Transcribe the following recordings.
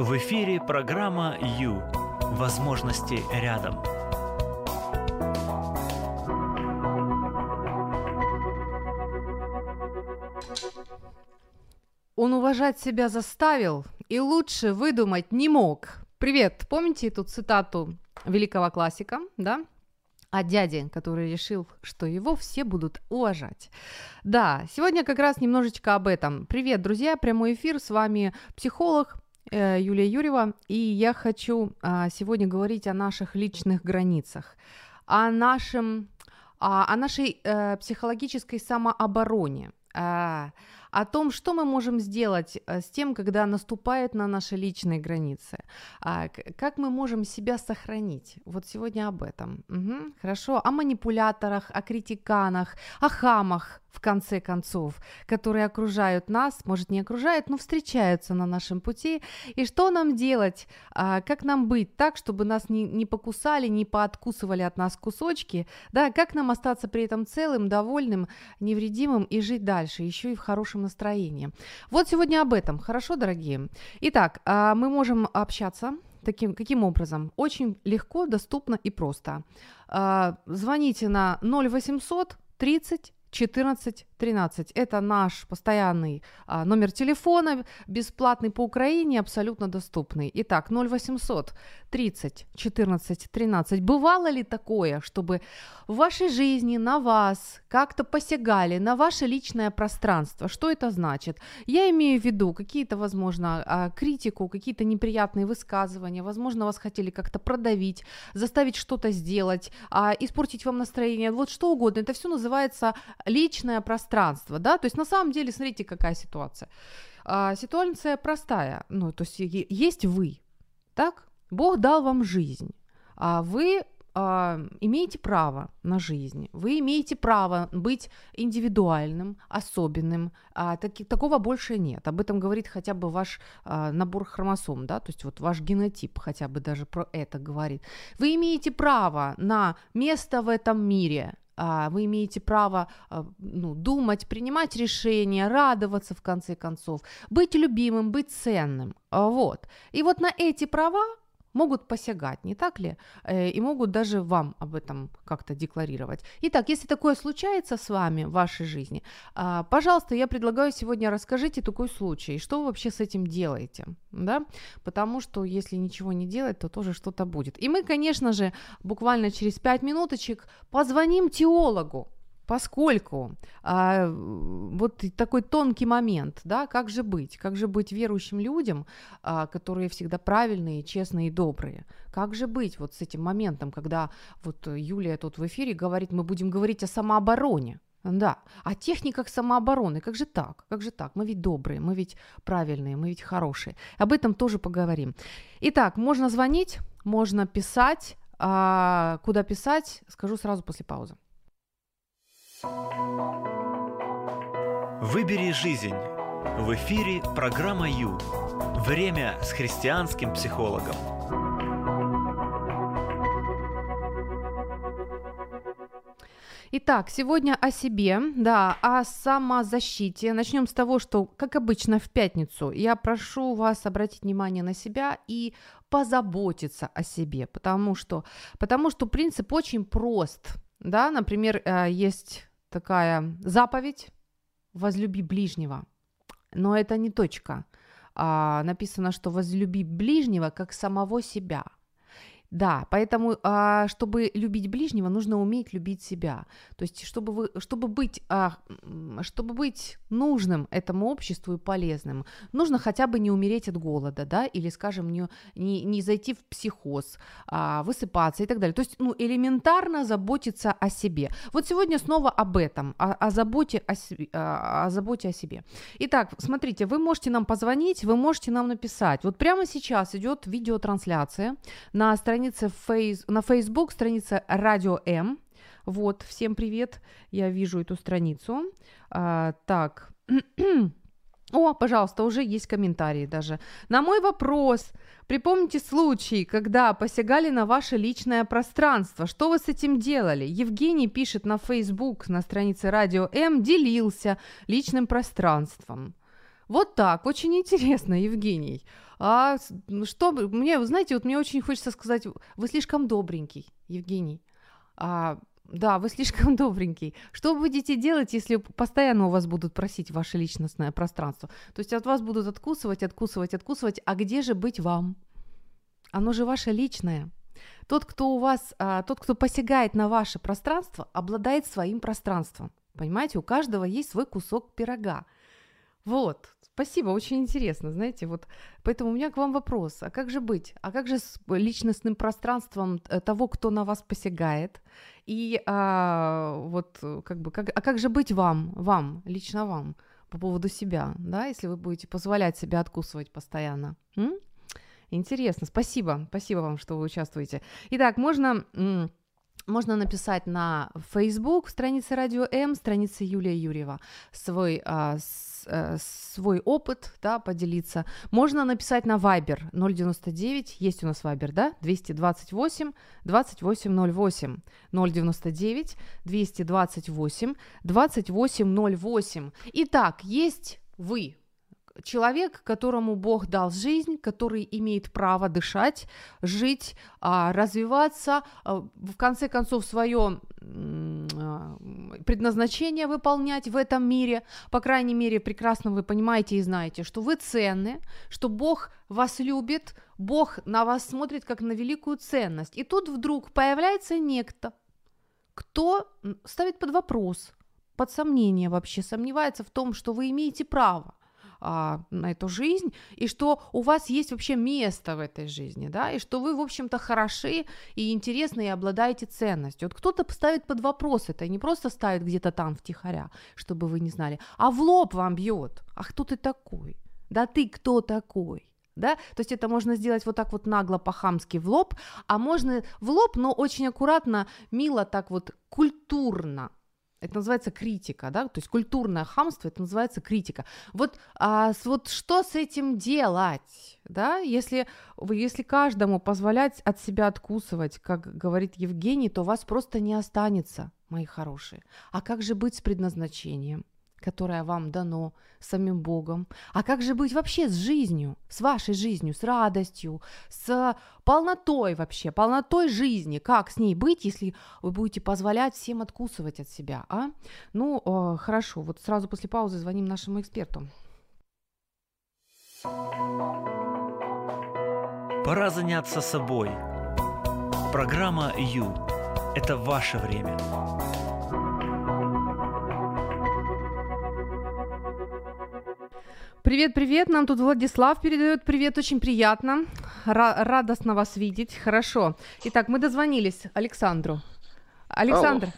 В эфире программа «Ю». Возможности рядом. Он уважать себя заставил и лучше выдумать не мог. Привет, помните эту цитату великого классика, да? О дяде, который решил, что его все будут уважать. Да, сегодня как раз немножечко об этом. Привет, друзья, прямой эфир, с вами психолог Юлия Юрьева, и я хочу э, сегодня говорить о наших личных границах, о нашем, о, о нашей э, психологической самообороне. О том, что мы можем сделать э, с тем, когда наступает на наши личные границы, а, как мы можем себя сохранить. Вот сегодня об этом. Угу, хорошо, о манипуляторах, о критиканах, о хамах, в конце концов, которые окружают нас, может не окружают, но встречаются на нашем пути. И что нам делать, а, как нам быть так, чтобы нас не, не покусали, не пооткусывали от нас кусочки, да, как нам остаться при этом целым, довольным, невредимым и жить дальше, еще и в хорошем настроении. Вот сегодня об этом, хорошо, дорогие? Итак, а, мы можем общаться Таким, каким образом? Очень легко, доступно и просто. А, звоните на 0800 30 14 13. Это наш постоянный а, номер телефона, бесплатный по Украине, абсолютно доступный. Итак, 0800 30 14 13. Бывало ли такое, чтобы в вашей жизни на вас как-то посягали, на ваше личное пространство? Что это значит? Я имею в виду какие-то, возможно, а, критику, какие-то неприятные высказывания, возможно, вас хотели как-то продавить, заставить что-то сделать, а, испортить вам настроение, вот что угодно. Это все называется личное пространство пространство, да, то есть на самом деле, смотрите, какая ситуация. А, ситуация простая, ну, то есть есть вы, так, Бог дал вам жизнь, а вы а, имеете право на жизнь, вы имеете право быть индивидуальным, особенным, а, так, такого больше нет. Об этом говорит хотя бы ваш а, набор хромосом, да, то есть вот ваш генотип хотя бы даже про это говорит. Вы имеете право на место в этом мире, вы имеете право а, ну, думать, принимать решения, радоваться в конце концов, быть любимым, быть ценным. А, вот. И вот на эти права могут посягать, не так ли? Э, и могут даже вам об этом как-то декларировать. Итак, если такое случается с вами в вашей жизни, а, пожалуйста, я предлагаю сегодня расскажите такой случай, что вы вообще с этим делаете, да? Потому что если ничего не делать, то тоже что-то будет. И мы, конечно же, буквально через пять минуточек позвоним теологу, поскольку а, вот такой тонкий момент, да, как же быть, как же быть верующим людям, а, которые всегда правильные, честные и добрые, как же быть вот с этим моментом, когда вот Юлия тут в эфире говорит, мы будем говорить о самообороне, да, о техниках самообороны, как же так, как же так, мы ведь добрые, мы ведь правильные, мы ведь хорошие, об этом тоже поговорим. Итак, можно звонить, можно писать, а, куда писать, скажу сразу после паузы. Выбери жизнь. В эфире программа Ю. Время с христианским психологом. Итак, сегодня о себе, да, о самозащите. Начнем с того, что, как обычно, в пятницу я прошу вас обратить внимание на себя и позаботиться о себе, потому что, потому что принцип очень прост. Да, например, э, есть такая заповедь «возлюби ближнего». Но это не точка. А, написано, что «возлюби ближнего, как самого себя». Да, поэтому, а, чтобы любить ближнего, нужно уметь любить себя. То есть, чтобы, вы, чтобы, быть, а, чтобы быть нужным этому обществу и полезным, нужно хотя бы не умереть от голода, да, или, скажем, не, не, не зайти в психоз, а, высыпаться и так далее. То есть, ну, элементарно заботиться о себе. Вот сегодня снова об этом, о, о, заботе, о, о заботе о себе. Итак, смотрите, вы можете нам позвонить, вы можете нам написать. Вот прямо сейчас идет видеотрансляция на странице странице фейс... на Facebook, страница Радио М. Вот, всем привет, я вижу эту страницу. А, так, о, пожалуйста, уже есть комментарии даже. На мой вопрос, припомните случай, когда посягали на ваше личное пространство. Что вы с этим делали? Евгений пишет на Facebook, на странице Радио М, делился личным пространством. Вот так, очень интересно, Евгений. А что, мне, знаете, вот мне очень хочется сказать, вы слишком добренький, Евгений. А, да, вы слишком добренький. Что будете делать, если постоянно у вас будут просить ваше личностное пространство? То есть от вас будут откусывать, откусывать, откусывать. А где же быть вам? Оно же ваше личное. Тот, кто у вас, а, тот, кто посягает на ваше пространство, обладает своим пространством. Понимаете, у каждого есть свой кусок пирога. Вот, спасибо, очень интересно, знаете, вот поэтому у меня к вам вопрос, а как же быть, а как же с личностным пространством э, того, кто на вас посягает, и а, вот как бы, как, а как же быть вам, вам, лично вам, по поводу себя, да, если вы будете позволять себя откусывать постоянно? М? Интересно, спасибо, спасибо вам, что вы участвуете. Итак, можно можно написать на Facebook, странице Радио М, странице Юлия Юрьева, свой, а, с, а, свой опыт, да, поделиться. Можно написать на Viber 099, есть у нас Viber, да, 228 2808, 099 228 2808. Итак, есть вы, человек, которому Бог дал жизнь, который имеет право дышать, жить, а, развиваться, а, в конце концов свое а, предназначение выполнять в этом мире. По крайней мере, прекрасно вы понимаете и знаете, что вы ценны, что Бог вас любит, Бог на вас смотрит как на великую ценность. И тут вдруг появляется некто, кто ставит под вопрос, под сомнение вообще, сомневается в том, что вы имеете право а, на эту жизнь, и что у вас есть вообще место в этой жизни, да, и что вы, в общем-то, хороши и интересны, и обладаете ценностью. Вот кто-то ставит под вопрос это, и не просто ставит где-то там втихаря, чтобы вы не знали, а в лоб вам бьет. А кто ты такой? Да ты кто такой? да, то есть это можно сделать вот так вот нагло по-хамски в лоб, а можно в лоб, но очень аккуратно, мило так вот культурно, это называется критика, да, то есть культурное хамство, это называется критика. Вот, а, вот что с этим делать, да, если, если каждому позволять от себя откусывать, как говорит Евгений, то вас просто не останется, мои хорошие. А как же быть с предназначением? Которое вам дано самим Богом. А как же быть вообще с жизнью, с вашей жизнью, с радостью, с полнотой вообще, полнотой жизни? Как с ней быть, если вы будете позволять всем откусывать от себя, а? Ну, э, хорошо, вот сразу после паузы звоним нашему эксперту. Пора заняться собой. Программа «Ю» – это ваше время. Привет, привет, нам тут Владислав передает привет, очень приятно, Ра- радостно вас видеть, хорошо. Итак, мы дозвонились Александру. Александр.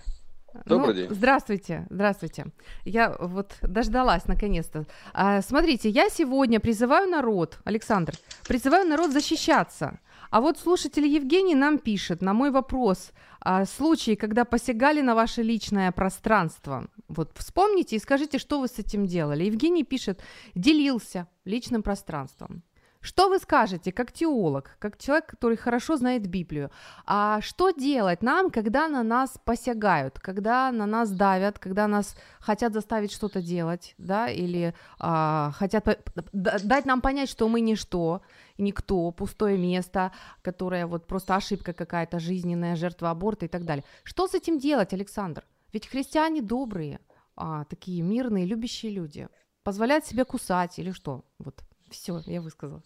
Алло. Добрый ну, день. Здравствуйте, здравствуйте. Я вот дождалась наконец-то. А, смотрите, я сегодня призываю народ, Александр, призываю народ защищаться. А вот слушатель Евгений нам пишет на мой вопрос а, случаи, когда посягали на ваше личное пространство. Вот вспомните и скажите, что вы с этим делали. Евгений пишет, делился личным пространством. Что вы скажете, как теолог, как человек, который хорошо знает Библию? А что делать нам, когда на нас посягают, когда на нас давят, когда нас хотят заставить что-то делать, да, или а, хотят дать нам понять, что мы ничто, никто, пустое место, которое вот просто ошибка какая-то жизненная, жертва аборта и так далее. Что с этим делать, Александр? Ведь христиане добрые, а, такие мирные, любящие люди. Позволяют себе кусать или что? Вот все, я высказала.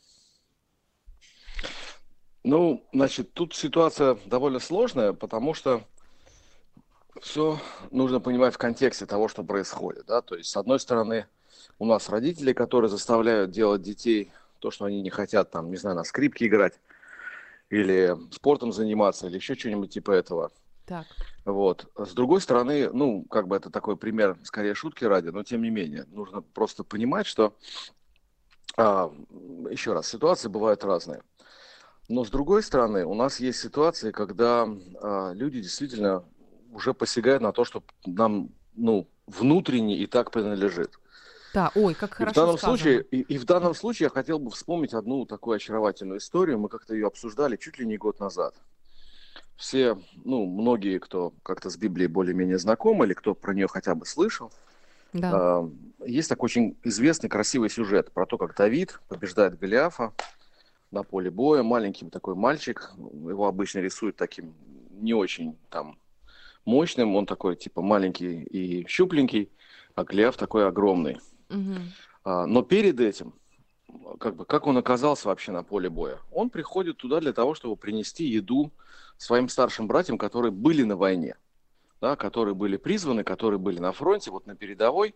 Ну, значит, тут ситуация довольно сложная, потому что все нужно понимать в контексте того, что происходит. Да? То есть, с одной стороны, у нас родители, которые заставляют делать детей то, что они не хотят, там, не знаю, на скрипке играть, или спортом заниматься, или еще что-нибудь типа этого. Так. Вот. С другой стороны, ну, как бы это такой пример, скорее шутки ради, но тем не менее, нужно просто понимать, что а, еще раз, ситуации бывают разные. Но с другой стороны, у нас есть ситуации, когда а, люди действительно уже посягают на то, что нам ну, внутренне и так принадлежит. Да, ой, как хорошо и в данном сказано. случае и, и в данном случае я хотел бы вспомнить одну такую очаровательную историю. Мы как-то ее обсуждали чуть ли не год назад. Все, ну, многие, кто как-то с Библией более-менее знаком или кто про нее хотя бы слышал, Да. А, Есть такой очень известный, красивый сюжет про то, как Давид побеждает Голиафа на поле боя. Маленький такой мальчик, его обычно рисуют таким не очень там мощным, он такой типа маленький и щупленький, а Голиаф такой огромный. А, Но перед этим, как бы, как он оказался вообще на поле боя? Он приходит туда для того, чтобы принести еду своим старшим братьям, которые были на войне, да, которые были призваны, которые были на фронте, вот на передовой.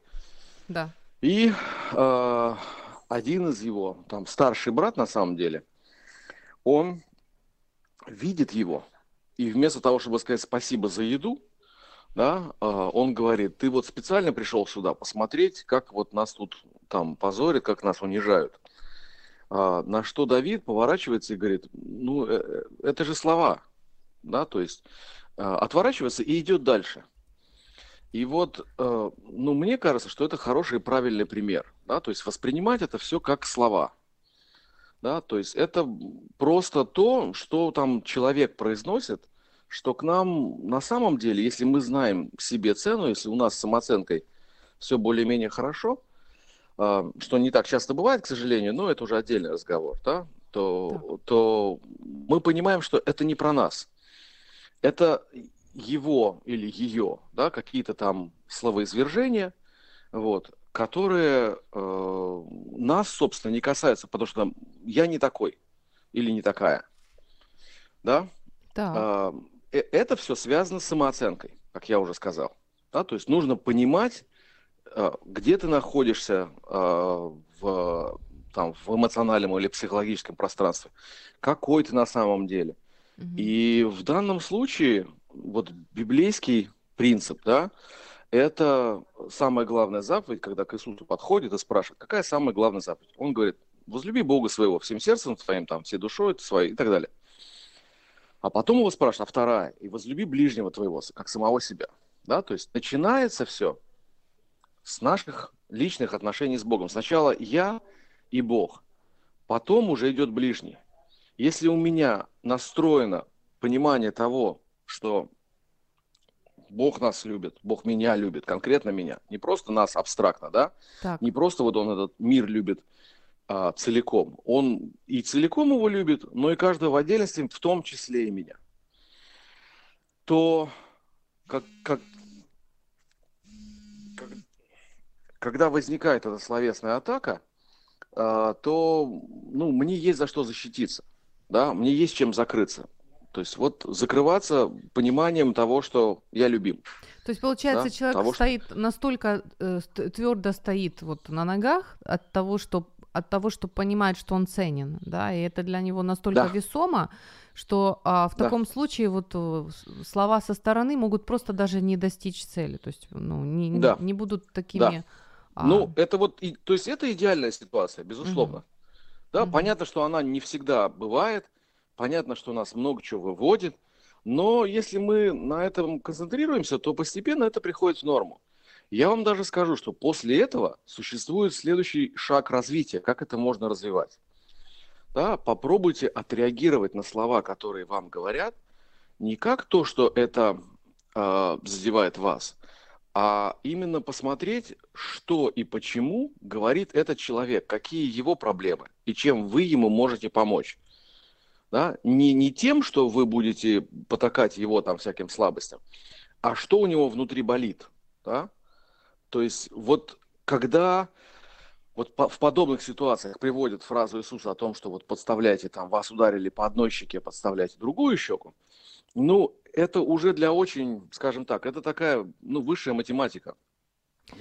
Да. И э, один из его, там, старший брат на самом деле, он видит его, и вместо того, чтобы сказать спасибо за еду, да, э, он говорит, ты вот специально пришел сюда посмотреть, как вот нас тут там позорят, как нас унижают. А, на что Давид поворачивается и говорит, ну, э, э, это же слова, да, то есть э, отворачивается и идет дальше. И вот, э, ну, мне кажется, что это хороший и правильный пример, да, то есть воспринимать это все как слова, да, то есть это просто то, что там человек произносит, что к нам на самом деле, если мы знаем себе цену, если у нас с самооценкой все более-менее хорошо, а, что не так часто бывает, к сожалению, но это уже отдельный разговор, да, то, то мы понимаем, что это не про нас. Это его или ее, да, какие-то там словоизвержения, вот, которые э, нас, собственно, не касаются, потому что там, я не такой или не такая, да. А, э, это все связано с самооценкой, как я уже сказал, да, то есть нужно понимать, а, где ты находишься а, в, там, в эмоциональном или психологическом пространстве, какой ты на самом деле. Мгм. И в данном случае вот библейский принцип, да, это самая главная заповедь, когда к Иисусу подходит и спрашивает, какая самая главная заповедь? Он говорит, возлюби Бога своего всем сердцем твоим, там, всей душой своей и так далее. А потом его спрашивают, а вторая, и возлюби ближнего твоего, как самого себя. Да? То есть начинается все с наших личных отношений с Богом. Сначала я и Бог, потом уже идет ближний. Если у меня настроено понимание того, что Бог нас любит, Бог меня любит, конкретно меня, не просто нас абстрактно, да, Так. не просто вот он этот мир любит а, целиком, он и целиком его любит, но и каждого в отдельности, в том числе и меня, то как, как, как- когда возникает эта словесная атака, а, то ну, мне есть за что защититься, да, мне есть чем закрыться. То есть вот закрываться пониманием того, что я любим. То есть, получается, Да, человек того, что- стоит настолько твердо стоит вот на ногах от того, что от того, что понимает, что он ценен, да, и это для него настолько Да. весомо, что а, в Да. таком случае вот э, слова со стороны могут просто даже не достичь цели, то есть, ну, не, не- Да. не будут такими. а, Ну, это вот, и- то есть это идеальная ситуация, безусловно. Да, Мгм. понятно, что она не всегда бывает, понятно, что нас много чего выводит, но если мы на этом концентрируемся, то постепенно это приходит в норму. Я вам даже скажу, что после этого существует следующий шаг развития, как это можно развивать. Да, попробуйте отреагировать на слова, которые вам говорят, не как то, что это э, задевает вас, а именно посмотреть, что и почему говорит этот человек, какие его проблемы и чем вы ему можете помочь. Да? Не, не тем, что вы будете потакать его там всяким слабостям, а что у него внутри болит. Да? То есть вот когда вот по- в подобных ситуациях приводят фразу Иисуса о том, что вот подставляйте там, вас ударили по одной щеке, подставляйте другую щеку, ну, это уже для очень, скажем так, это такая, ну, высшая математика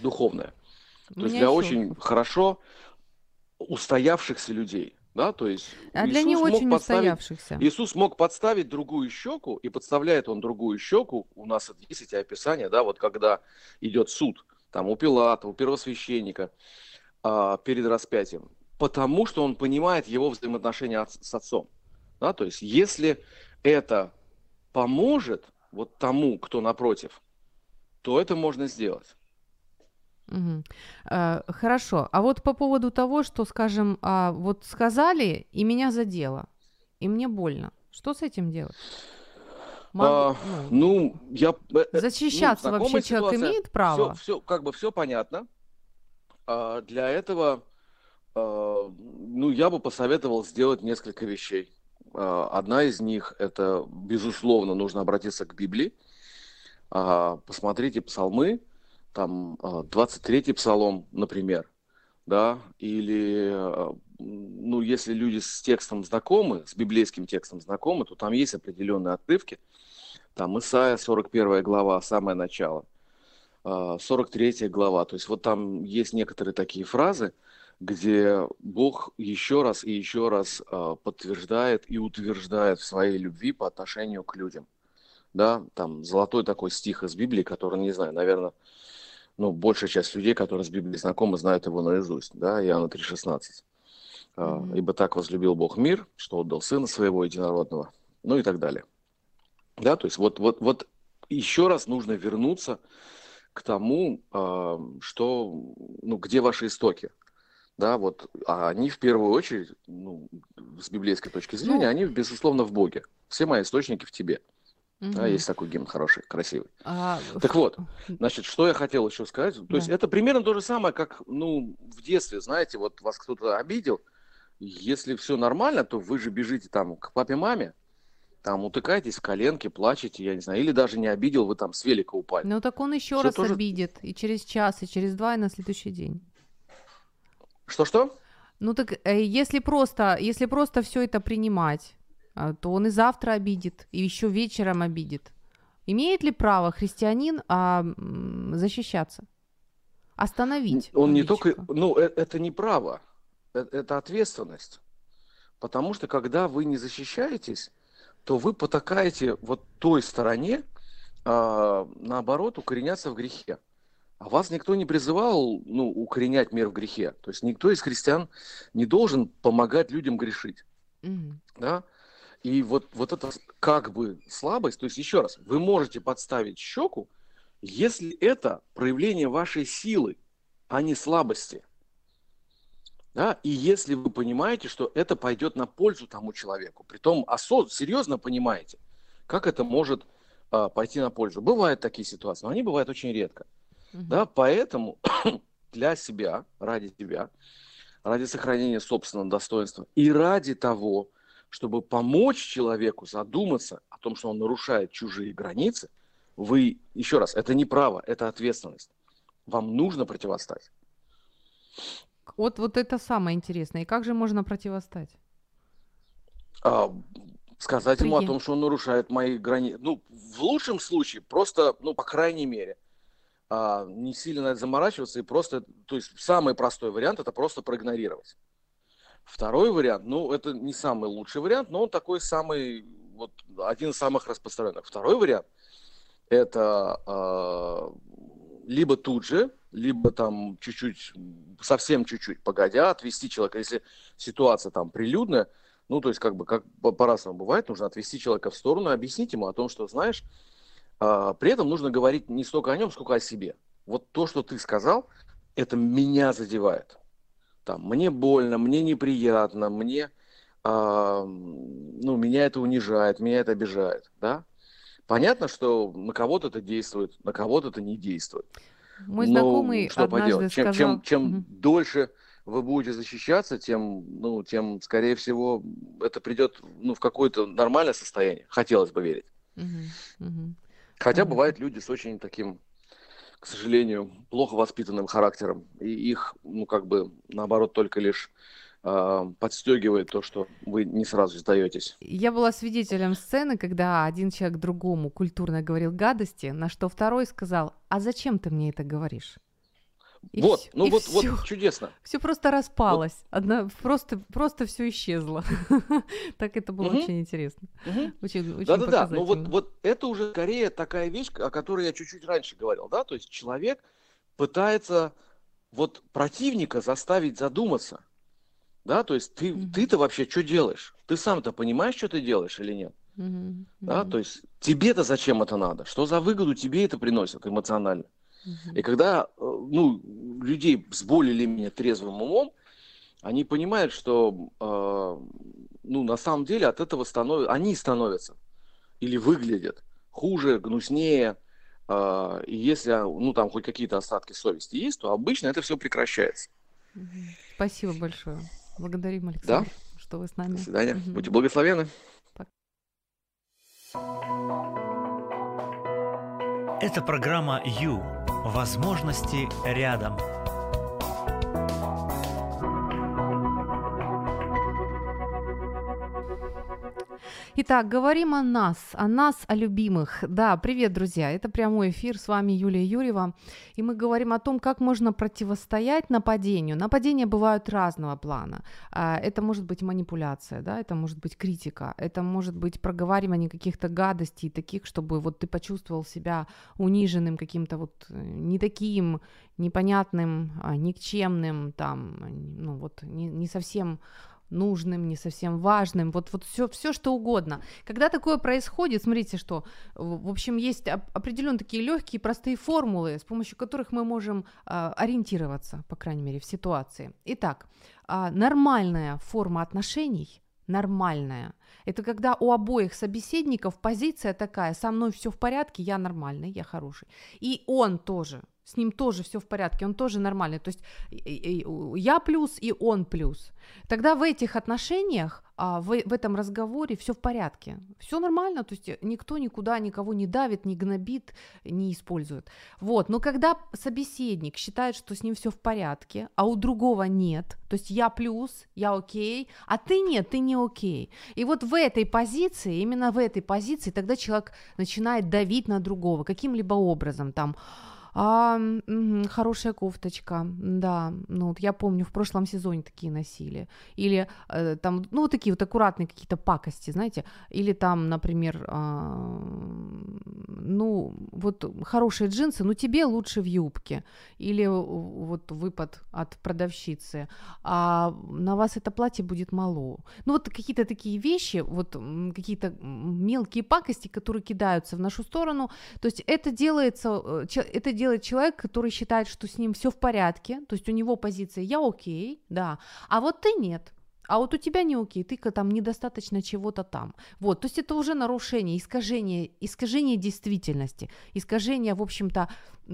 духовная. То есть для ещё- очень хорошо устоявшихся людей, да, то есть А для не Иисус мог очень подставить- устоявшихся. Иисус мог подставить другую щеку, и подставляет он другую щеку. У нас есть эти описания, да, вот когда идет суд, там у Пилата, у первосвященника а, перед распятием, потому что он понимает его взаимоотношения от- с отцом. Да, то есть если это поможет вот тому, кто напротив, то это можно сделать. Э, Хорошо. А вот по поводу того, что, скажем, а, вот сказали, и меня задело, и мне больно. Что с этим делать? А, ну, я... э, э, Защищаться ну, вообще человек ситуация. имеет право? Все, все, как бы все понятно. А, для этого, а, ну, я бы посоветовал сделать несколько вещей. А, одна из них это, безусловно, нужно обратиться к Библии. А, посмотрите псалмы, там а, 23-й псалом, например, да, или, а, ну, если люди с текстом знакомы, с библейским текстом знакомы, то там есть определенные отрывки, там Исайя, 41 глава, самое начало, а, 43 глава, то есть вот там есть некоторые такие фразы, где Бог еще раз и еще раз а, подтверждает и утверждает в своей любви по отношению к людям. Да, там золотой такой стих из Библии, который, не знаю, наверное, ну, большая часть людей, которые с Библией знакомы, знают его наизусть, да, Иоанна 3,16. Мгм. «Ибо так возлюбил Бог мир, что отдал Сына Своего Единородного», ну и так далее. Да, то есть вот, вот, вот еще раз нужно вернуться к тому, а, что, ну, где ваши истоки. Да, вот, а они в первую очередь, ну, с библейской точки зрения, Ну- они, безусловно, в Боге. Все мои источники в тебе. Да, Мгм. есть такой гимн хороший, красивый. А, Так вот, Значит, что я хотел еще сказать? То есть Да. это примерно то же самое, как, ну, в детстве, знаете, вот вас кто-то обидел, если все нормально, то вы же бежите там к папе-маме, там утыкаетесь в коленки, плачете, я не знаю, или даже не обидел, вы там с велика упали. Ну так он еще раз тоже- обидит. И через час, и через два, и на следующий день. Что-что? Ну так э, если просто, если просто все это принимать, а, то он и завтра обидит, и еще вечером обидит. Имеет ли право христианин а, защищаться? Остановить. Он не обидчика? только, ну, э- это не право, э- это ответственность. Потому что когда вы не защищаетесь, то вы потакаете вот той стороне, а, наоборот, укореняться в грехе. А вас никто не призывал, ну, укоренять мир в грехе. То есть никто из христиан не должен помогать людям грешить, Мгм. да? И вот, вот это как бы слабость, то есть еще раз, вы можете подставить щеку, если это проявление вашей силы, а не слабости. Да? И если вы понимаете, что это пойдет на пользу тому человеку, притом осоз- серьезно понимаете, как это может а, пойти на пользу. Бывают такие ситуации, но они бывают очень редко. Мгм. Да? Поэтому для себя, ради себя, ради сохранения собственного достоинства и ради того, чтобы помочь человеку задуматься о том, что он нарушает чужие границы, вы, еще раз, это не право, это ответственность. Вам нужно противостать. Вот, вот это самое интересное. И как же можно противостать? А, сказать ему о том, что он нарушает мои границы. Ну, в лучшем случае, просто, ну, по крайней мере, а, не сильно на это заморачиваться и просто, то есть самый простой вариант это просто проигнорировать. Второй вариант, ну, это не самый лучший вариант, но он такой самый, вот, один из самых распространенных. Второй вариант это а, либо тут же, либо там чуть-чуть, совсем чуть-чуть погодя, отвести человека, если ситуация там прилюдная, ну, то есть, как бы, как по- по-разному бывает, нужно отвести человека в сторону и объяснить ему о том, что, знаешь, а, при этом нужно говорить не столько о нем, сколько о себе. Вот то, что ты сказал, это меня задевает. Там, мне больно, мне неприятно, мне, а, ну, меня это унижает, меня это обижает, да? Понятно, что на кого-то это действует, на кого-то это не действует. Мой Ну, знакомый что однажды поделать? Чем, сказал... чем, чем Мгм. дольше вы будете защищаться, тем, ну, тем, скорее всего, это придет ну, в какое-то нормальное состояние. Хотелось бы верить. Мгм. Мгм. Хотя Понятно. бывают люди с очень таким, к сожалению, плохо воспитанным характером. И их, ну, как бы, наоборот, только лишь подстегивает то, что вы не сразу сдаетесь. Я была свидетелем сцены, когда один человек другому культурно говорил гадости, на что второй сказал, а зачем ты мне это говоришь? И вот, всё- ну и вот, всё. вот чудесно. Все просто распалось. Одна, просто, просто все исчезло. так это было Мгм. очень интересно. Мгм. Очень, очень Да-да-да, но вот, вот это уже скорее такая вещь, о которой я чуть-чуть раньше говорил, да, то есть человек пытается вот противника заставить задуматься, да, то есть ты, Мгм. ты-то вообще что делаешь? Ты сам-то понимаешь, что ты делаешь или нет? Мгм, Да, то есть тебе-то зачем это надо? Что за выгоду тебе это приносит эмоционально? мгм. И когда, э, ну, людей с более или менее трезвым умом, они понимают, что, э, ну, на самом деле от этого становятся, они становятся или выглядят хуже, гнуснее. А, и если, ну, там хоть какие-то остатки совести есть, то обычно это все прекращается. Спасибо большое. Благодарим, Александр, да? что вы с нами. До свидания. Угу. Будьте благословены. Это программа «Ю». Возможности рядом. Итак, говорим о нас, о нас, о любимых. Да, привет, друзья, это прямой эфир, с вами Юлия Юрьева, и мы говорим о том, как можно противостоять нападению. Нападения бывают разного плана. А, это может быть манипуляция, да, это может быть критика, это может быть проговаривание каких-то гадостей, таких, чтобы вот ты почувствовал себя униженным каким-то вот э, не таким, непонятным, а, никчемным, там, ну вот, не, не совсем нужным, не совсем важным, вот, вот все, все что угодно. Когда такое происходит, смотрите, что, в общем, есть определенно такие легкие, простые формулы, с помощью которых мы можем э, ориентироваться, по крайней мере, в ситуации. Итак, э, нормальная форма отношений, нормальная, это когда у обоих собеседников позиция такая, со мной все в порядке, я нормальный, я хороший. И он тоже с ним тоже все в порядке, он тоже нормальный. То есть я плюс и он плюс. Тогда в этих отношениях, а, в, этом разговоре все в порядке. Все нормально, то есть никто никуда никого не давит, не гнобит, не использует. Вот. Но когда собеседник считает, что с ним все в порядке, а у другого нет, то есть я плюс, я окей, а ты нет, ты не окей. И вот в этой позиции, именно в этой позиции, тогда человек начинает давить на другого каким-либо образом, там, а, угу, хорошая кофточка, да. Ну вот я помню, в прошлом сезоне такие носили. Или э, там, ну вот такие вот аккуратные какие-то пакости, знаете. Или там, например, э, ну вот хорошие джинсы, ну тебе лучше в юбке. Или вот выпад от продавщицы. А на вас это платье будет мало. Ну вот какие-то такие вещи, вот какие-то мелкие пакости, которые кидаются в нашу сторону. То есть это делается, э, это делает человек, который считает, что с ним все в порядке, то есть у него позиция «я окей», да, а вот ты нет, а вот у тебя не окей, ты там недостаточно чего-то там. Вот, то есть это уже нарушение, искажение, искажение действительности, искажение, в общем-то,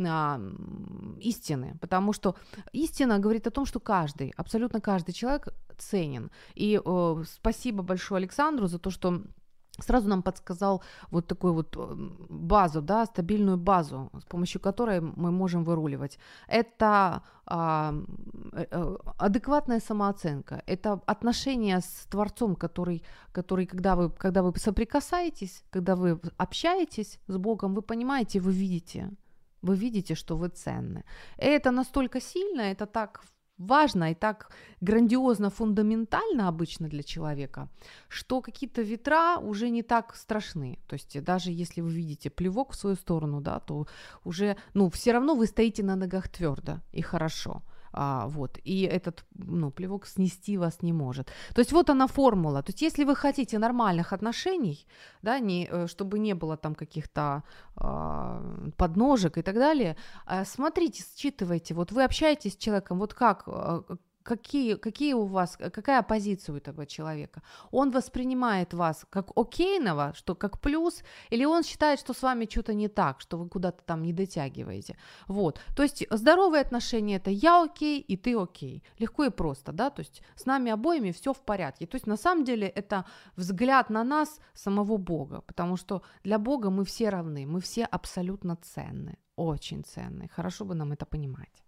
а, истины, потому что истина говорит о том, что каждый, абсолютно каждый человек ценен. И э, спасибо большое Александру за то, что сразу нам подсказал вот такую вот э, базу, да, стабильную базу, с помощью которой мы можем выруливать. Это а, э, э, адекватная самооценка, это отношение с Творцом, который, который когда, вы, когда вы соприкасаетесь, когда вы общаетесь с Богом, вы понимаете, вы видите, вы видите, что вы ценны. И это настолько сильно, это так важно и так грандиозно, фундаментально обычно для человека, что какие-то ветра уже не так страшны. То есть даже если вы видите плевок в свою сторону, да, то уже, ну, все равно вы стоите на ногах твердо и хорошо. А, вот, и этот ну, плевок снести вас не может. То есть вот она формула. То есть если вы хотите нормальных отношений, да, не, э, чтобы не было там каких-то а, подножек и так далее, а, смотрите, считывайте. Вот вы общаетесь с человеком, вот как, а, какие, какие у вас, какая позиция у этого человека? Он воспринимает вас как окейного, что как плюс, или он считает, что с вами что-то не так, что вы куда-то там не дотягиваете? Вот. То есть здоровые отношения это я окей и ты окей. Легко и просто, да, то есть с нами обоими все в порядке. То есть на самом деле это взгляд на нас самого Бога, потому что для Бога мы все равны, мы все абсолютно ценны, очень ценны. Хорошо бы нам это понимать.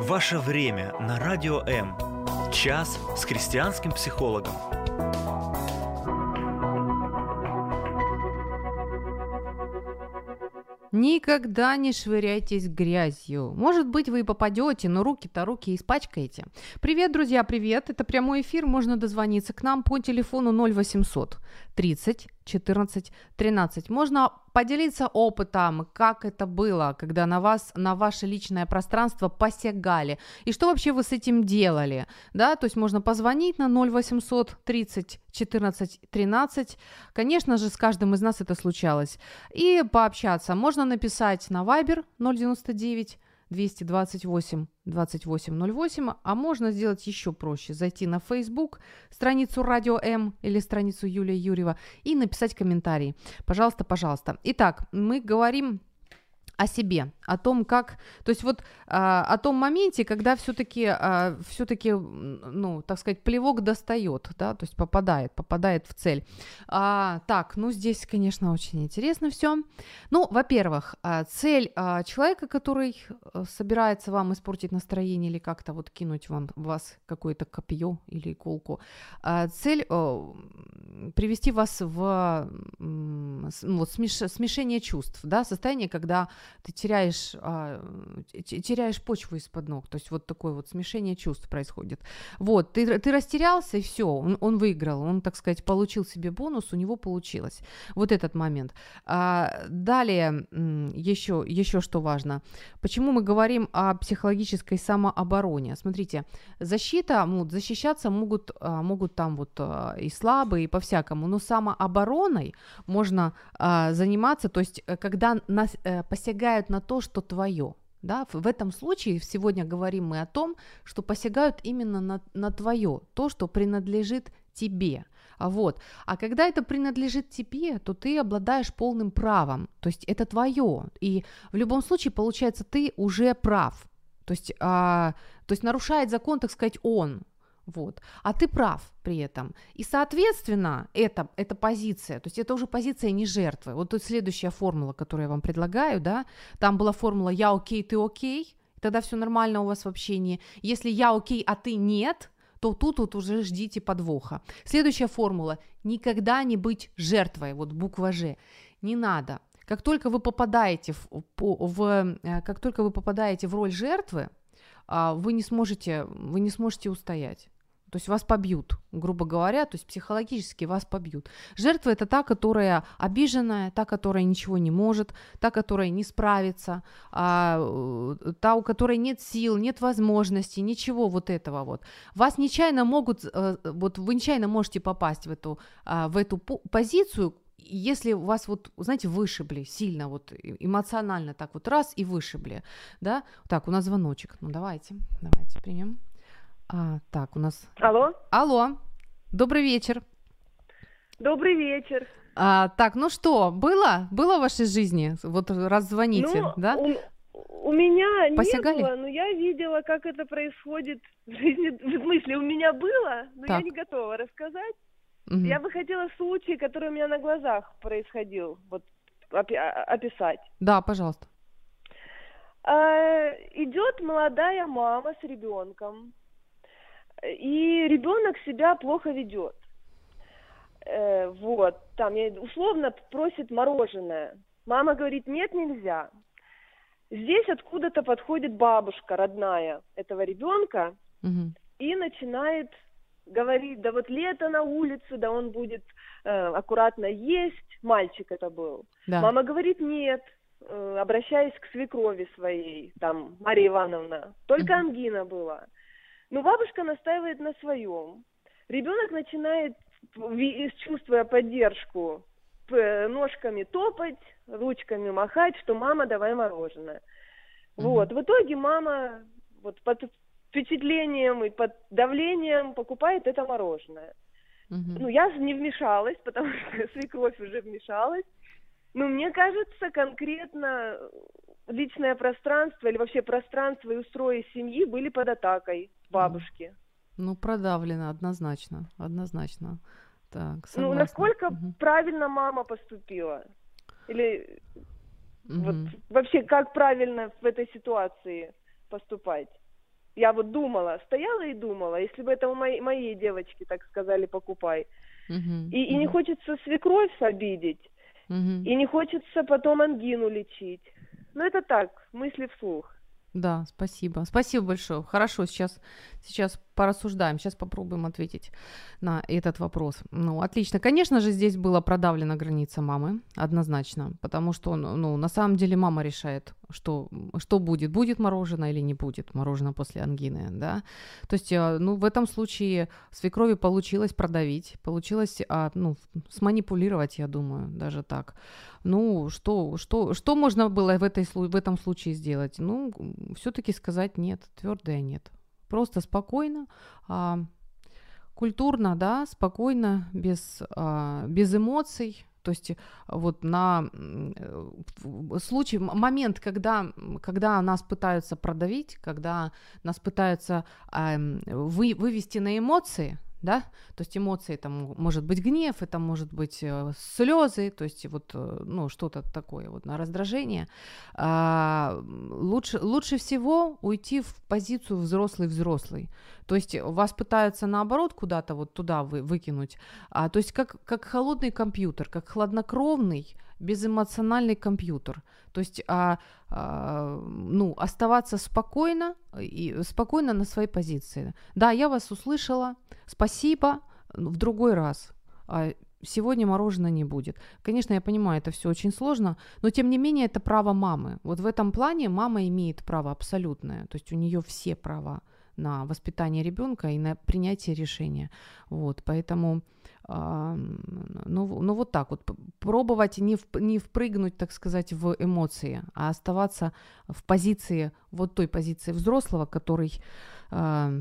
Ваше время на Радио М. Час с христианским психологом. Никогда не швыряйтесь грязью. Может быть, вы и попадете, но руки-то руки испачкаете. Привет, друзья, привет. Это прямой эфир. Можно дозвониться к нам по телефону 0800 30 14, 13. Можно поделиться опытом, как это было, когда на вас, на ваше личное пространство посягали, и что вообще вы с этим делали, да, то есть можно позвонить на 0800 30 14 13, конечно же, с каждым из нас это случалось, и пообщаться. Можно написать на Viber 099 228 2808, а можно сделать еще проще. Зайти на Facebook, страницу Радио М или страницу Юлия Юрьева и написать комментарий. Пожалуйста, пожалуйста. Итак, мы говорим о себе, о том, как, то есть вот а, о том моменте, когда все-таки, а, все-таки, ну, так сказать, плевок достает, да, то есть попадает, попадает в цель. А, так, ну здесь, конечно, очень интересно все. Ну, во-первых, а, цель а, человека, который э, собирается вам испортить настроение или как-то вот кинуть вам вас какое-то копье или иголку, а, цель а, привести вас в ну, вот смеш, смешение чувств, да, состояние, когда ты теряешь, а, теряешь почву из-под ног, то есть вот такое вот смешение чувств происходит. Вот, ты, ты растерялся, и все, он, он выиграл, он, так сказать, получил себе бонус, у него получилось. Вот этот момент. А, далее, еще, еще что важно. Почему мы говорим о психологической самообороне? Смотрите, защита, ну, защищаться могут, а, могут там вот а, и слабые, и по-всякому, но самообороной можно а, заниматься, то есть э, когда нас а, посягают на то, что твое. Да, в этом случае сегодня говорим мы о том, что посягают именно на, на твое, то, что принадлежит тебе. Вот. А когда это принадлежит тебе, то ты обладаешь полным правом. То есть это твое. И в любом случае, получается, ты уже прав. То есть, а, то есть нарушает закон, так сказать, он. Вот. А ты прав при этом. И, соответственно, это, это позиция, то есть это уже позиция не жертвы. Вот тут следующая формула, которую я вам предлагаю, да, там была формула «я окей, ты окей», тогда все нормально у вас в общении. Если я окей, а ты нет, то тут вот уже ждите подвоха. Следующая формула – никогда не быть жертвой, вот буква «Ж». Не надо. Как только вы попадаете в, в, э, как только вы попадаете в роль жертвы, а, вы не сможете, вы не сможете устоять. То есть вас побьют, грубо говоря, то есть психологически вас побьют. Жертва это та, которая обиженная, та, которая ничего не может, та, которая не справится, а, э, та, у которой нет сил, нет возможностей, ничего вот этого вот. Вас нечаянно могут, э, вот вы нечаянно можете попасть в эту, а, в эту позицию, если вас вот, знаете, вышибли сильно, вот эмоционально так вот раз и вышибли, да, так, у нас звоночек, ну давайте, давайте примем. А, так, у нас... Алло? Алло, добрый вечер. Добрый вечер. А, так, ну что, было? Было в вашей жизни? Вот раз звоните, ну, да? У, у меня Посягали? не было, но я видела, как это происходит в жизни. В смысле, у меня было, но Так. я не готова рассказать. Мгм. Я бы хотела случай, который у меня на глазах происходил, вот опи- а- описать. Да, пожалуйста. А, идет молодая мама с ребенком, и ребенок себя плохо ведет. Э, вот, там я условно просит мороженое. Мама говорит, нет, нельзя. Здесь откуда-то подходит бабушка родная этого ребенка Мгм. и начинает говорить, да вот лето на улице, да он будет э, аккуратно есть, мальчик это был. Да. Мама говорит нет, э, обращаясь к свекрови своей, там, Мария Ивановна, только ангина была. Но бабушка настаивает на своем. Ребенок начинает, чувствуя поддержку, ножками топать, ручками махать, что мама, давай мороженое. Мгм. Вот, в итоге мама вот под впечатлением и под давлением покупает это мороженое. Мгм. Ну, я же не вмешалась, потому что свекровь уже вмешалась. Но мне кажется, конкретно личное пространство или вообще пространство и устрои семьи были под атакой бабушки. Ну, продавлено, однозначно, однозначно. Так, Ну, насколько Мгм. правильно мама поступила? Или вот Мгм. вообще как правильно в этой ситуации поступать? Я вот думала, стояла и думала, если бы это у моей, моей девочки так сказали, покупай. Мгм, И, и не мгм, хочется свекровь обидеть, мгм. и не хочется потом ангину лечить. Ну, это так, мысли вслух. Да, спасибо. Спасибо большое. Хорошо, сейчас, сейчас порассуждаем, сейчас попробуем ответить на этот вопрос. Ну, отлично. Конечно же, здесь была продавлена граница мамы, однозначно, потому что, ну, ну, на самом деле мама решает, что, что будет, будет мороженое или не будет мороженое после ангины, да. То есть, э, ну, в этом случае свекрови получилось продавить, получилось, а, ну, сманипулировать, я думаю, даже так. Ну, что, что, что можно было в, этой, в этом случае сделать? Ну, все-таки сказать нет, твердое нет. Просто спокойно, а, культурно, да, спокойно, без, а, без эмоций. То есть вот на э, случай, момент, когда, когда нас пытаются продавить, когда нас пытаются м, вы, вывести на эмоции, да, то есть эмоции это м- может быть гнев, это может быть э, слезы, то есть вот э, ну что-то такое вот на раздражение. А, лучше лучше всего уйти в позицию взрослый взрослый. То есть вас пытаются наоборот куда-то вот туда вы, выкинуть, а, то есть как как холодный компьютер, как хладнокровный безэмоциональный компьютер. То есть а, а, ну, оставаться спокойно и спокойно на своей позиции. Да, я вас услышала, спасибо, в другой раз. А сегодня мороженое не будет. Конечно, я понимаю, это все очень сложно, но тем не менее это право мамы. Вот в этом плане мама имеет право абсолютное, то есть у нее все права на воспитание ребенка и на принятие решения. Вот, поэтому ну, ну вот так вот пробовать не, в, не впрыгнуть, так сказать, в эмоции, а оставаться в позиции, вот той позиции взрослого, который, а,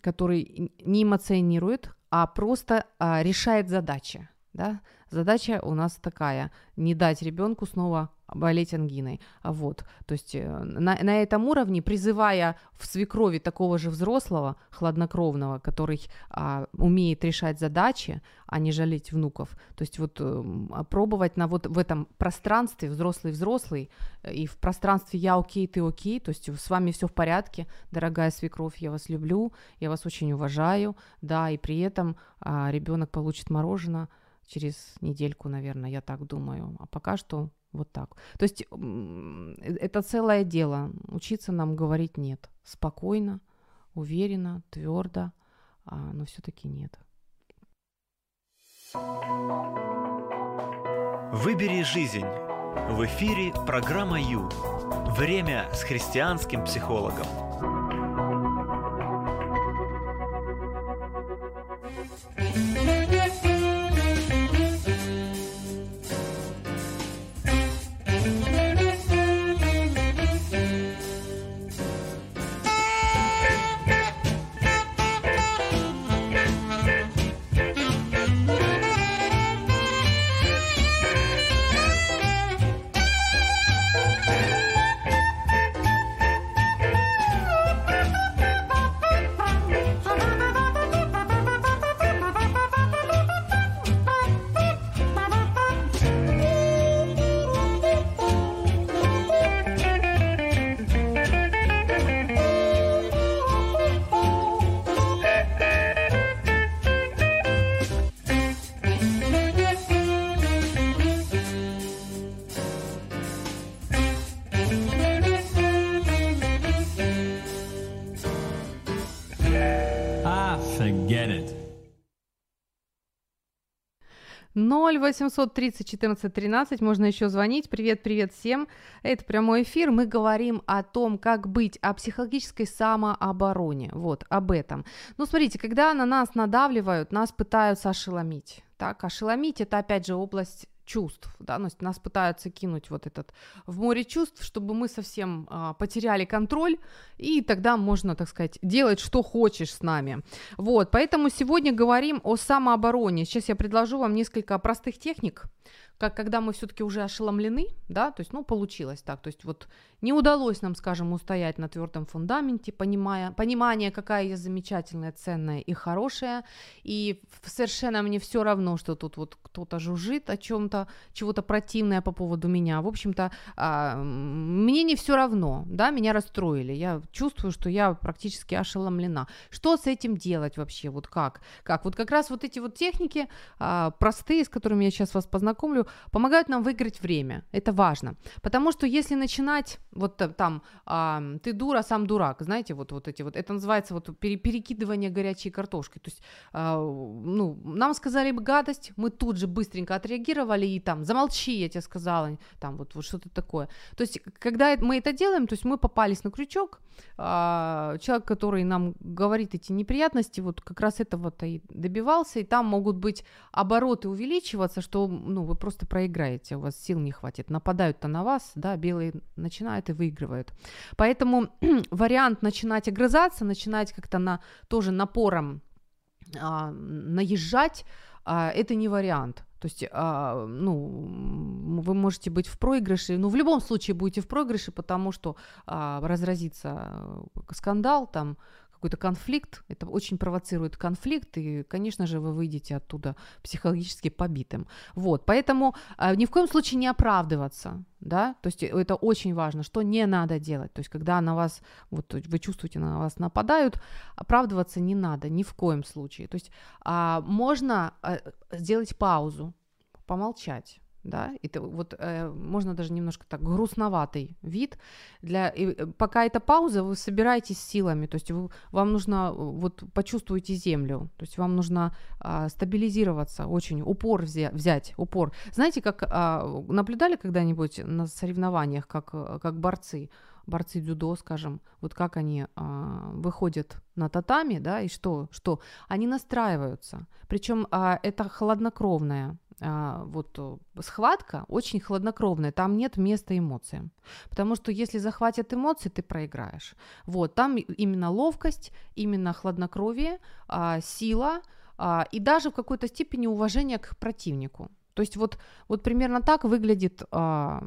который не эмоционирует, а просто а, решает задачи. Да? Задача у нас такая: не дать ребенку снова болеть ангиной. А Вот, то есть э, на, на этом уровне, призывая в свекрови такого же взрослого, хладнокровного, который а, умеет решать задачи, а не жалеть внуков. То есть вот э, пробовать на вот в этом пространстве взрослый-взрослый э, и в пространстве я окей, ты окей, то есть с вами все в порядке, дорогая свекровь, я вас люблю, я вас очень уважаю, да, и при этом а, ребенок получит мороженое через недельку, наверное, я так думаю. А пока что вот так. То есть э, это целое дело. Учиться нам говорить нет. Спокойно, уверенно, твердо, а, но все-таки нет. Выбери жизнь. В эфире программа Ю. Время с христианским психологом. Forget it. 0 830 14 13, можно еще звонить. Привет, привет всем. Это прямой эфир. Мы говорим о том, как быть, о психологической самообороне. Вот, об этом. Ну, смотрите, когда на нас надавливают, нас пытаются ошеломить. Так, ошеломить это опять же область чувств, да, то есть нас пытаются кинуть вот этот в море чувств, чтобы мы совсем а, потеряли контроль, и тогда можно, так сказать, делать, что хочешь с нами. Вот, поэтому сегодня говорим о самообороне. Сейчас я предложу вам несколько простых техник, как когда мы все-таки уже ошеломлены, да, то есть, ну, получилось так, то есть вот не удалось нам, скажем, устоять на твердом фундаменте, понимая, понимание, какая я замечательная, ценная и хорошая, и совершенно мне все равно, что тут вот кто-то жужжит о чем-то, чего-то противное по поводу меня. В общем-то, а, мне не все равно, да, меня расстроили. Я чувствую, что я практически ошеломлена. Что с этим делать вообще? Вот как? Как? Вот как раз вот эти вот техники а, простые, с которыми я сейчас вас познакомлю, помогают нам выиграть время. Это важно. Потому что если начинать вот там а, ты дура, сам дурак, знаете, вот, вот эти вот, это называется вот пере, перекидывание горячей картошкой. То есть, а, ну, нам сказали бы гадость, мы тут же быстренько отреагировали и там, замолчи, я тебе сказала, там вот, вот что-то такое. То есть, когда мы это делаем, то есть мы попались на крючок, а, человек, который нам говорит эти неприятности, вот как раз этого-то и добивался, и там могут быть обороты увеличиваться, что, ну, вы просто проиграете, у вас сил не хватит, нападают-то на вас, да, белые начинают и выигрывают. Поэтому вариант начинать огрызаться, начинать как-то на, тоже напором а, наезжать, а, это не вариант. То есть, а, ну, вы можете быть в проигрыше, ну, в любом случае будете в проигрыше, потому что а, разразится э, скандал, там, какой-то конфликт, это очень провоцирует конфликт, и, конечно же, вы выйдете оттуда психологически побитым. Вот, поэтому э, ни в коем случае не оправдываться, да, то есть это очень важно, что не надо делать, то есть когда на вас, вот вы чувствуете, на вас нападают, оправдываться не надо ни в коем случае, то есть а, можно а, сделать паузу, помолчать, да, это вот э, можно даже немножко так грустноватый вид. Для, и, э, пока это пауза, вы собираетесь силами, то есть вы, вам нужно э, вот почувствуйте землю, то есть вам нужно э, стабилизироваться, очень упор взя, взять, упор. Знаете, как э, наблюдали когда-нибудь на соревнованиях, как, э, как борцы, борцы дзюдо, скажем, вот как они а, выходят на татами, да, и что, что они настраиваются, причем а, это хладнокровное, вот э, схватка очень хладнокровная, там нет места эмоциям, потому что если захватят эмоции, ты проиграешь. Вот, там именно ловкость, именно хладнокровие, а, сила а, и даже в какой-то степени уважение к противнику. То есть вот, вот примерно так выглядит а,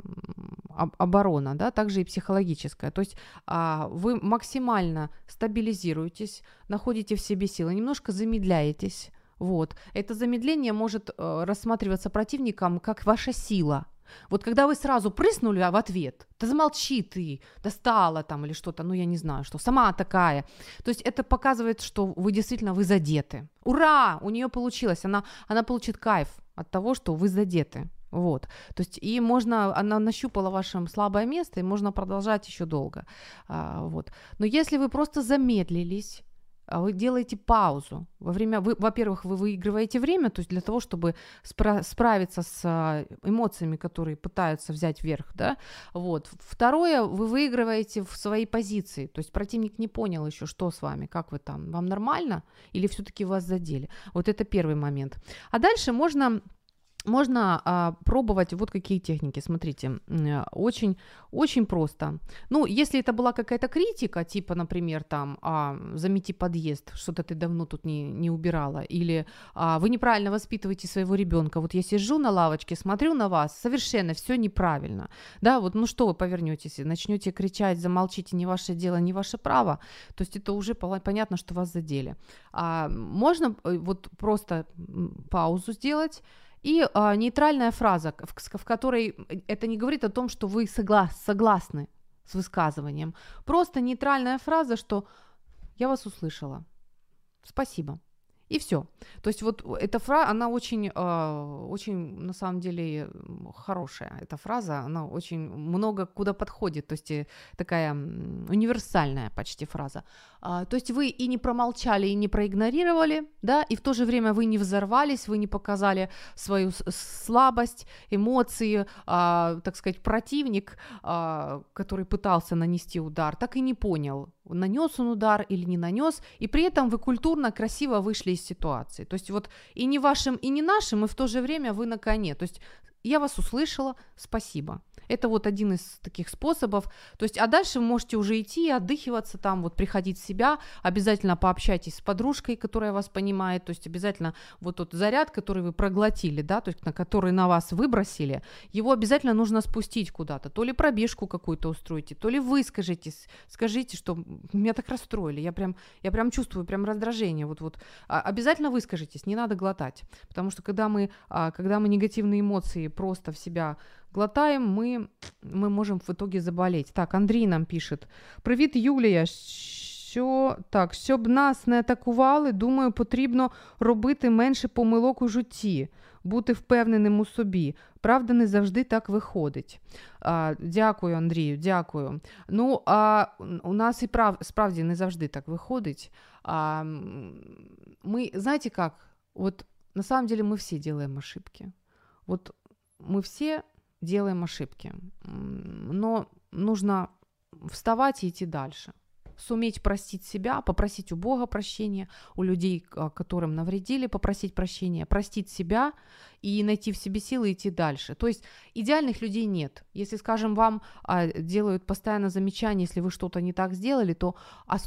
оборона, да, также и психологическая. То есть а, вы максимально стабилизируетесь, находите в себе силы, немножко замедляетесь, вот. Это замедление может э, рассматриваться противником как ваша сила. Вот когда вы сразу прыснули а в ответ, да замолчи ты, достала там или что-то, ну я не знаю, что, сама такая. То есть это показывает, что вы действительно вы задеты. Ура, у нее получилось, она, она получит кайф от того, что вы задеты. Вот. То есть и можно, она нащупала ваше слабое место, и можно продолжать еще долго. А, вот. Но если вы просто замедлились, вы делаете паузу. Во время, вы, во-первых, вы выигрываете время, то есть для того, чтобы спра- справиться с а, эмоциями, которые пытаются взять верх, да. Вот. Второе, вы выигрываете в своей позиции, то есть противник не понял еще, что с вами, как вы там, вам нормально или все-таки вас задели. Вот это первый момент. А дальше можно можно а, пробовать вот какие техники. Смотрите, очень, очень просто. Ну, если это была какая-то критика, типа, например, там, а, замети подъезд, что-то ты давно тут не, не убирала, или а, вы неправильно воспитываете своего ребенка. Вот я сижу на лавочке, смотрю на вас, совершенно все неправильно. Да, вот, ну что вы повернетесь, начнете кричать, замолчите, не ваше дело, не ваше право. То есть это уже понятно, что вас задели. А, можно э, вот просто паузу сделать и а, нейтральная фраза, в, в которой это не говорит о том, что вы соглас, согласны с высказыванием. Просто нейтральная фраза, что я вас услышала. Спасибо. И все. То есть вот эта фраза, она очень, э, очень на самом деле хорошая. Эта фраза, она очень много куда подходит. То есть э, такая универсальная почти фраза. А, то есть вы и не промолчали, и не проигнорировали, да, и в то же время вы не взорвались, вы не показали свою слабость, эмоции, а, так сказать, противник, а, который пытался нанести удар, так и не понял, нанес он удар или не нанес, и при этом вы культурно, красиво вышли из ситуации. То есть вот и не вашим, и не нашим, и в то же время вы на коне. То есть я вас услышала, спасибо. Это вот один из таких способов. То есть, а дальше вы можете уже идти, отдыхиваться там, вот приходить в себя, обязательно пообщайтесь с подружкой, которая вас понимает, то есть обязательно вот тот заряд, который вы проглотили, да, то есть на который на вас выбросили, его обязательно нужно спустить куда-то, то ли пробежку какую-то устроите, то ли выскажитесь, скажите, что меня так расстроили, я прям, я прям чувствую прям раздражение, вот, вот, а, обязательно выскажитесь, не надо глотать, потому что когда мы, а, когда мы негативные эмоции просто в себя глотаем, мы, мы можем в итоге заболеть. Так, Андрій нам пишет. Привіт, Юлія. Що так, щоб нас не атакували, думаю, потрібно робити менше помилок у житті, бути впевненим у собі. Правда, не завжди так виходить. А, Дякую, Андрію, дякую. Ну, а у нас і прав, справді не завжди так виходить. А, Ми, знаєте як, вот на самом деле мы все делаем ошибки. Вот мы все делаем ошибки. Но нужно вставать и идти дальше. Суметь простить себя, попросить у Бога прощения, у людей, а, которым навредили, попросить прощения, простить себя и найти в себе силы идти дальше. То есть идеальных людей нет. Если, скажем, вам а, делают постоянно замечания, если вы что-то не так сделали, то,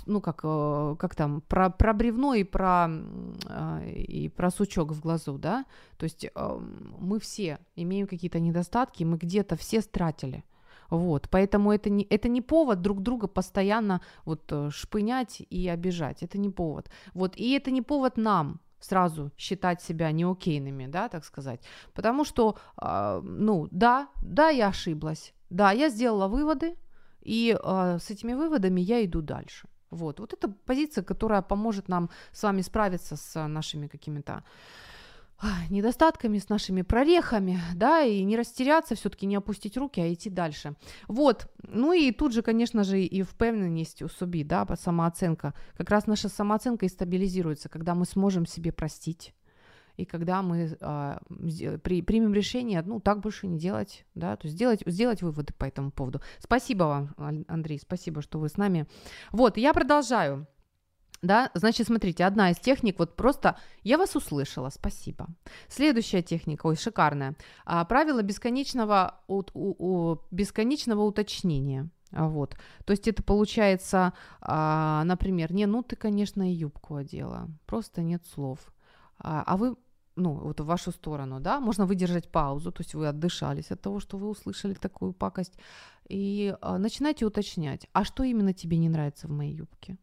ну, как, э, как там, про, про бревно и про, а, и про сучок в глазу, да, то есть мы все имеем какие-то недостатки, мы где-то все стратили. Вот, поэтому это не, это не повод друг друга постоянно вот э, шпынять и обижать, это не повод. Вот, и это не повод нам сразу считать себя неокейными, да, так сказать. Потому что, э, ну, да, да, я ошиблась, да, я сделала выводы, и э, с этими выводами я иду дальше. Вот, вот это позиция, которая поможет нам с вами справиться с нашими какими-то недостатками, с нашими прорехами, да, и не растеряться, все-таки не опустить руки, а идти дальше. Вот, ну и тут же, конечно же, и впевненість у собі, да, самооценка. Как раз наша самооценка и стабилизируется, когда мы сможем себе простить, и когда мы а, при, примем решение, ну, так больше не делать, да, то есть сделать, сделать выводы по этому поводу. Спасибо вам, Андрей, спасибо, что вы с нами. Вот, я продолжаю. Да, значит, смотрите, одна из техник, вот просто я вас услышала, спасибо. Следующая техника, ой, шикарная. А, правило бесконечного, у, у, у, бесконечного уточнения. Вот. То есть это получается, а, например, не, ну ты, конечно, и юбку одела, просто нет слов. А, а вы ну, вот в вашу сторону, да, можно выдержать паузу, то есть вы отдышались от того, что вы услышали такую пакость, и а, начинайте уточнять, а что именно тебе не нравится в моей юбке?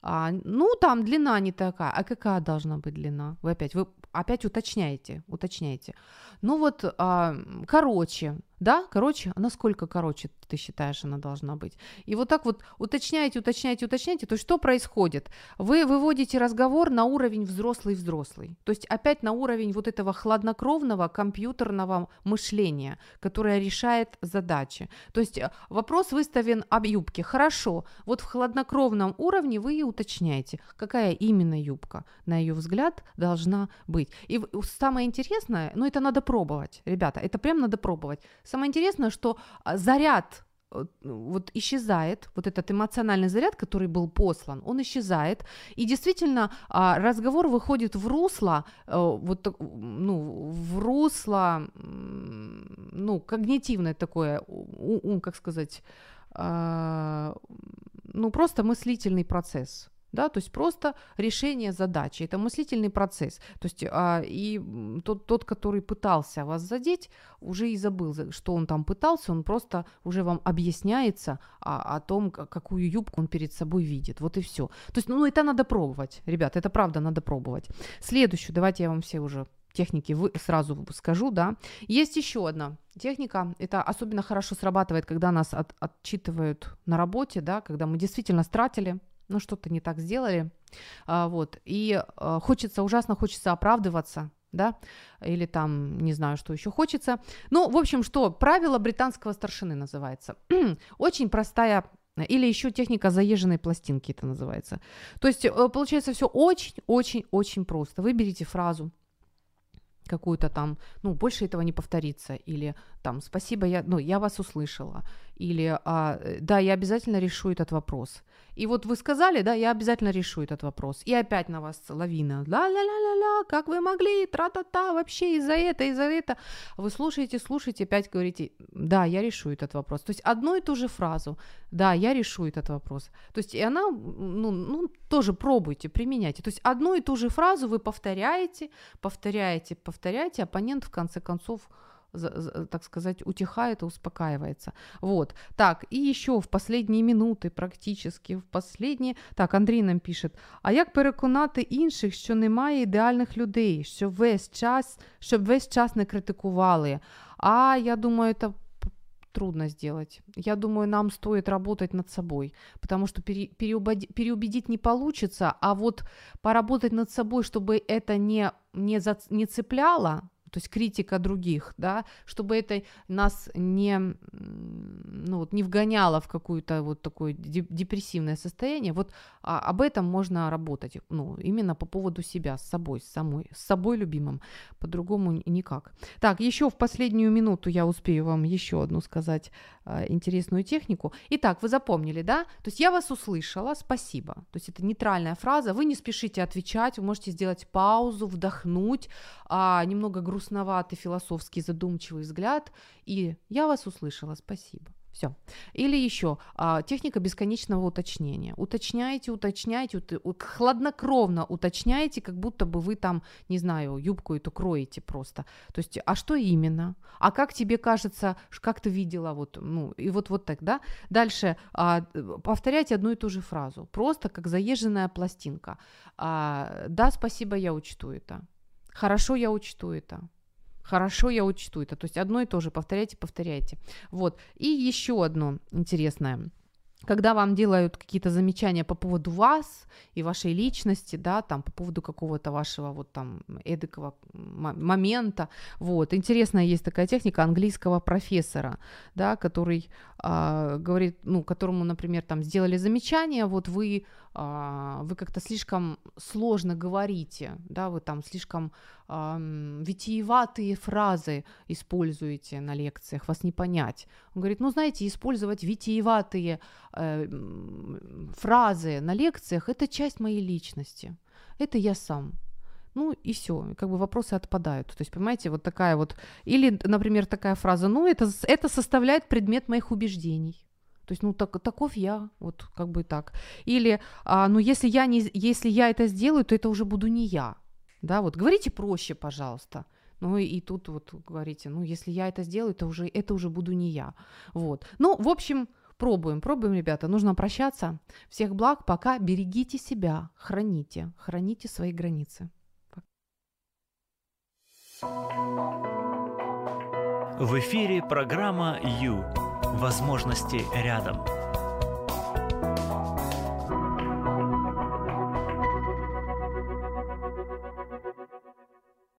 А, ну, там длина не такая. А какая должна быть длина? Вы опять, вы опять уточняете, уточняете. Ну вот, а, короче, да, короче, насколько короче ты считаешь она должна быть? И вот так вот уточняете, уточняете, уточняете, то есть что происходит? Вы выводите разговор на уровень взрослый-взрослый, то есть опять на уровень вот этого хладнокровного компьютерного мышления, которое решает задачи. То есть э, вопрос выставлен об юбке. Хорошо, вот в хладнокровном уровне вы и уточняете, какая именно юбка, на ее взгляд, должна быть. И самое интересное, ну это надо пробовать, ребята, это прям надо пробовать Самое интересное, что а, заряд э, вот исчезает, вот этот эмоциональный заряд, который был послан, он исчезает, и действительно а, разговор выходит в русло, э, вот, ну, в русло, ну, когнитивное такое, как сказать, а, ну, просто мыслительный процесс, да, то есть просто решение задачи, это мыслительный процесс, то есть а, и тот, тот, который пытался вас задеть, уже и забыл, что он там пытался, он просто уже вам объясняется о, о том, какую юбку он перед собой видит, вот и все. То есть, ну, это надо пробовать, ребят, это правда надо пробовать. Следующую, давайте я вам все уже техники вы, сразу скажу, да. Есть еще одна техника, это особенно хорошо срабатывает, когда нас от, отчитывают на работе, да, когда мы действительно стратили, ну что-то не так сделали, а, вот, и а, хочется, ужасно хочется оправдываться, да, или там, не знаю, что еще хочется. Ну, в общем, что, правило британского старшины называется. Очень простая или еще техника заезженной пластинки это называется. То есть э, получается все очень-очень-очень просто. Выберите фразу, какую-то там, ну, больше этого не повторится, или там, спасибо, я, ну, я вас услышала, или а, да, я обязательно решу этот вопрос. И вот вы сказали, да, я обязательно решу этот вопрос. И опять на вас лавина. Ла-ла-ла-ла-ла, как вы могли, тра-та-та, вообще из-за это, из-за это. Вы слушаете, слушаете, опять говорите, да, я решу этот вопрос. То есть одну и ту же фразу, да, я решу этот вопрос. То есть и она, ну, ну тоже пробуйте, применяйте. То есть одну и ту же фразу вы повторяете, повторяете, повторяете, оппонент в конце концов так сказать, утихает и успокаивается. Вот. Так, и еще в последние минуты, практически в последні. Так, Андрій нам пише: а як переконати інших, що немає ідеальних людей, що весь час, щоб весь час не критикували? А я думаю, это трудно сделать. Я думаю, нам стоит работать над собой, потому что пере, переубедить, переубедить не получится, а вот поработать над собой, чтобы это не, не, за, не цепляло, то есть критика других, да, чтобы это нас не, ну, вот, не вгоняло в какое-то вот такое депрессивное состояние, вот а, об этом можно работать, ну, именно по поводу себя, с собой, с самой, с собой любимым, по-другому никак. Так, еще в последнюю минуту я успею вам еще одну сказать э, интересную технику. Итак, вы запомнили, да? То есть я вас услышала, спасибо. То есть это нейтральная фраза, вы не спешите отвечать, вы можете сделать паузу, вдохнуть, э, немного грустно грустноватый, философский, задумчивый взгляд, и я вас услышала, спасибо. Все. Или еще а, техника бесконечного уточнения. Уточняйте, уточняйте, ут, хладнокровно уточняйте, как будто бы вы там, не знаю, юбку эту кроете просто. То есть, а что именно? А как тебе кажется, как ты видела, вот, ну, и вот, вот так, да? Дальше а, повторяйте одну и ту же фразу, просто как заезженная пластинка. А, да, спасибо, я учту это. Хорошо, я учту это. Хорошо, я учту это. То есть одно и то же повторяйте, повторяйте. Вот. И еще одно интересное когда вам делают какие-то замечания по поводу вас и вашей личности, да, там по поводу какого-то вашего вот там эдакого момента, вот, интересная есть такая техника английского профессора, да, который э, говорит, ну, которому, например, там сделали замечание, вот вы, э, вы как-то слишком сложно говорите, да, вы там слишком э, витиеватые фразы используете на лекциях, вас не понять. Он говорит, ну, знаете, использовать витиеватые э, фразы на лекциях – это часть моей личности, это я сам. Ну и все, как бы вопросы отпадают. То есть, понимаете, вот такая вот, или, например, такая фраза, ну это, это составляет предмет моих убеждений. То есть, ну, так, таков я, вот как бы так. Или, а, ну, если я, не, если я это сделаю, то это уже буду не я. Да, вот говорите проще, пожалуйста. Ну и, тут вот говорите, ну, если я это сделаю, то уже, это уже буду не я. Вот. Ну, в общем, Пробуем, пробуем, ребята. Нужно прощаться. Всех благ. Пока. Берегите себя. Храните. Храните свои границы. В эфире программа «Ю». Возможности рядом.